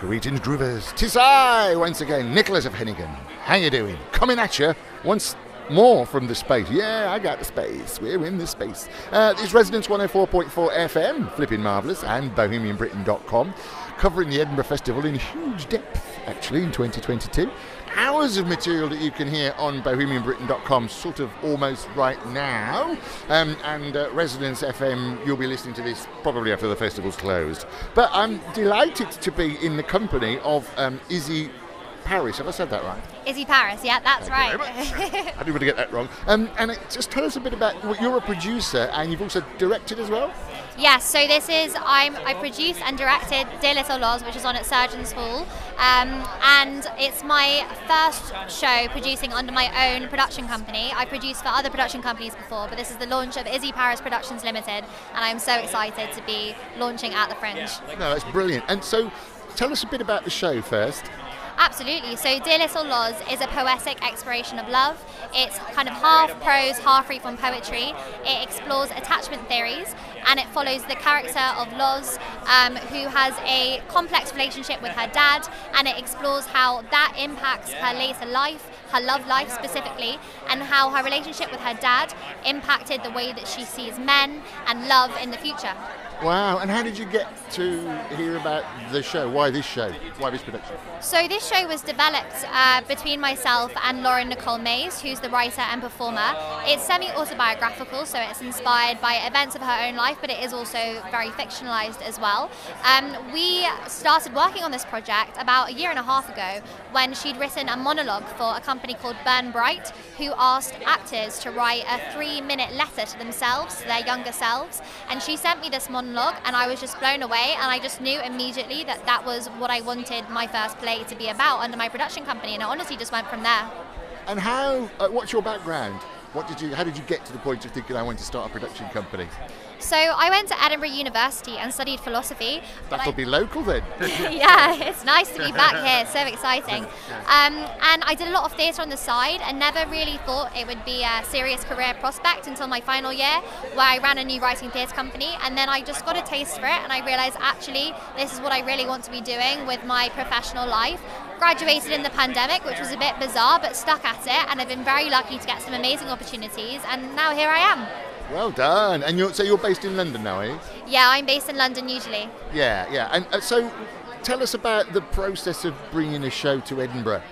Greetings, groovers. Tis I, once again, Nicholas of Hennegan. How you doing? Coming at you once more from the space. Yeah, I got the space. We're in the space. Uh, it's Resonance 104.4 FM, flipping marvellous, and BohemianBritain.com, covering the Edinburgh Festival in huge depth, actually, in 2022 hours of material that you can hear on bohemianbritain.com sort of almost right now. Um, and uh, Resonance FM, you'll be listening to this probably after the festival's closed. But I'm delighted to be in the company of um, Izzy Parriss. Have I said that right? Izzy Parriss, yeah, that's Thank right. I didn't want to get that wrong. Um, and it, just tell us a bit about well, you're a producer and you've also directed as well. Yes, so this is I'm I produced and directed Dear Little Loz, which is on at Surgeons Hall, um, and it's my first show producing under my own production company. I produced for other production companies before, but this is the launch of Izzy Parriss Productions Limited, and I'm so excited to be launching at the Fringe. No, that's brilliant. And so, tell us a bit about the show first. Absolutely. So, Dear Little Loz is a poetic exploration of love. It's kind of half prose, half free from poetry. It explores attachment theories and it follows the character of Loz, um, who has a complex relationship with her dad, and it explores how that impacts her later life, her love life specifically, and how her relationship with her dad impacted the way that she sees men and love in the future. Wow, and how did you get to hear about the show? Why this show? Why this production? So, this show was developed uh, between myself and Lauren Nicole Mays, who's the writer and performer. It's semi autobiographical, so it's inspired by events of her own life, but it is also very fictionalized as well. Um, we started working on this project about a year and a half ago when she'd written a monologue for a company called Burn Bright, who asked actors to write a three minute letter to themselves, to their younger selves. And she sent me this monologue monologue and I was just blown away and I just knew immediately that that was what I wanted my first play to be about under my production company and it honestly just went from there. And how, uh, what's your background? What did you, how did you get to the point of thinking I want to start a production company? So I went to Edinburgh University and studied philosophy. That'll I, be local then. yeah, it's nice to be back here. So exciting. Um, and I did a lot of theatre on the side and never really thought it would be a serious career prospect until my final year, where I ran a new writing theatre company. And then I just got a taste for it, and I realised actually this is what I really want to be doing with my professional life graduated in the pandemic, which was a bit bizarre, but stuck at it, and I've been very lucky to get some amazing opportunities, and now here I am. Well done. And you're, so you're based in London now, eh? Yeah, I'm based in London usually. Yeah, yeah. And uh, so tell us about the process of bringing a show to Edinburgh.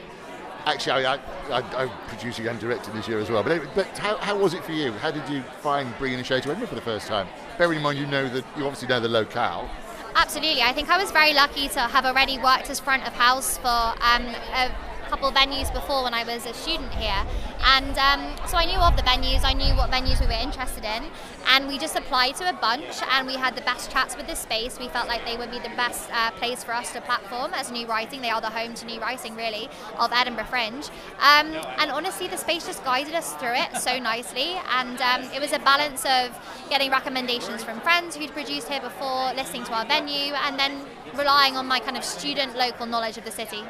Actually, I, I, I'm producing and directing this year as well. But, but how, how was it for you? How did you find bringing a show to Edinburgh for the first time? Bearing in mind you know that you obviously know the locale. Absolutely. I think I was very lucky to have already worked as front of house for um, a couple venues before when I was a student here. And um, so I knew of the venues, I knew what venues we were interested in, and we just applied to a bunch and we had the best chats with the space. We felt like they would be the best uh, place for us to platform as new writing. They are the home to new writing, really, of Edinburgh Fringe. Um, and honestly, the space just guided us through it so nicely. And um, it was a balance of getting recommendations from friends who'd produced here before, listening to our venue, and then relying on my kind of student local knowledge of the city.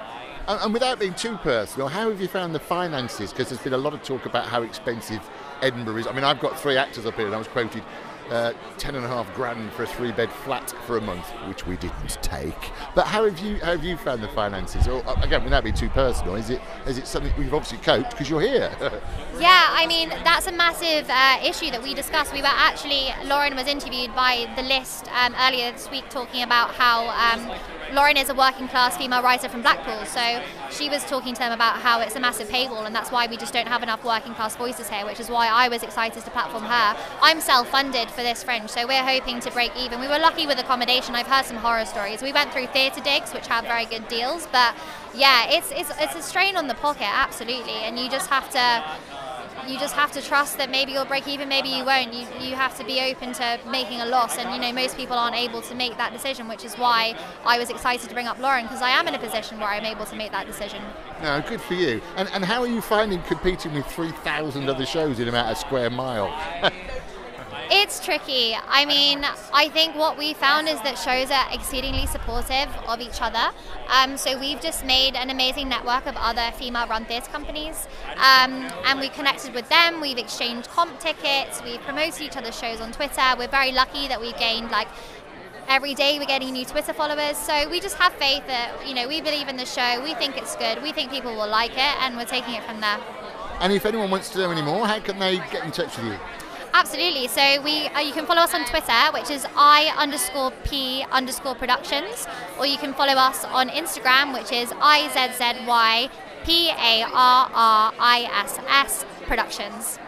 And, and without being too personal, how have you found the finances? Because there's been a lot of talk about how expensive Edinburgh is. I mean, I've got three actors up here, and I was quoted uh, ten and a half grand for a three-bed flat for a month, which we didn't take. But how have you how have you found the finances? Or uh, again, without being too personal, is it is it something we've obviously coped because you're here? yeah, I mean that's a massive uh, issue that we discussed. We were actually Lauren was interviewed by the list um, earlier this week talking about how. Um, Lauren is a working class female writer from Blackpool, so she was talking to them about how it's a massive paywall, and that's why we just don't have enough working class voices here, which is why I was excited to platform her. I'm self funded for this Fringe, so we're hoping to break even. We were lucky with accommodation. I've heard some horror stories. We went through theatre digs, which have very good deals, but yeah, it's, it's, it's a strain on the pocket, absolutely, and you just have to you just have to trust that maybe you'll break even, maybe you won't. You, you have to be open to making a loss, and you know most people aren't able to make that decision, which is why I was excited to bring up Lauren because I am in a position where I'm able to make that decision. No, good for you. And, and how are you finding competing with 3,000 other shows in about a square mile? It's tricky. I mean, I think what we found is that shows are exceedingly supportive of each other. Um, so we've just made an amazing network of other female-run theatre companies, um, and we connected with them. We've exchanged comp tickets. We've promoted each other's shows on Twitter. We're very lucky that we've gained like every day we're getting new Twitter followers. So we just have faith that, you know, we believe in the show, we think it's good, we think people will like it, and we're taking it from there. And if anyone wants to know any more, how can they get in touch with you? Absolutely. So we, uh, you can follow us on Twitter, which is i underscore p underscore productions, or you can follow us on Instagram, which is izzy p a r r i s s productions.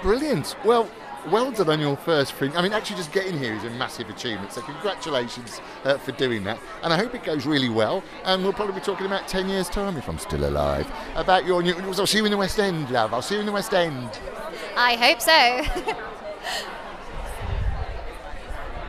Brilliant. Well, well done on your first thing. I mean, actually, just getting here is a massive achievement. So, congratulations uh, for doing that. And I hope it goes really well. And we'll probably be talking about 10 years' time, if I'm still alive, about your new. I'll see you in the West End, love. I'll see you in the West End. I hope so.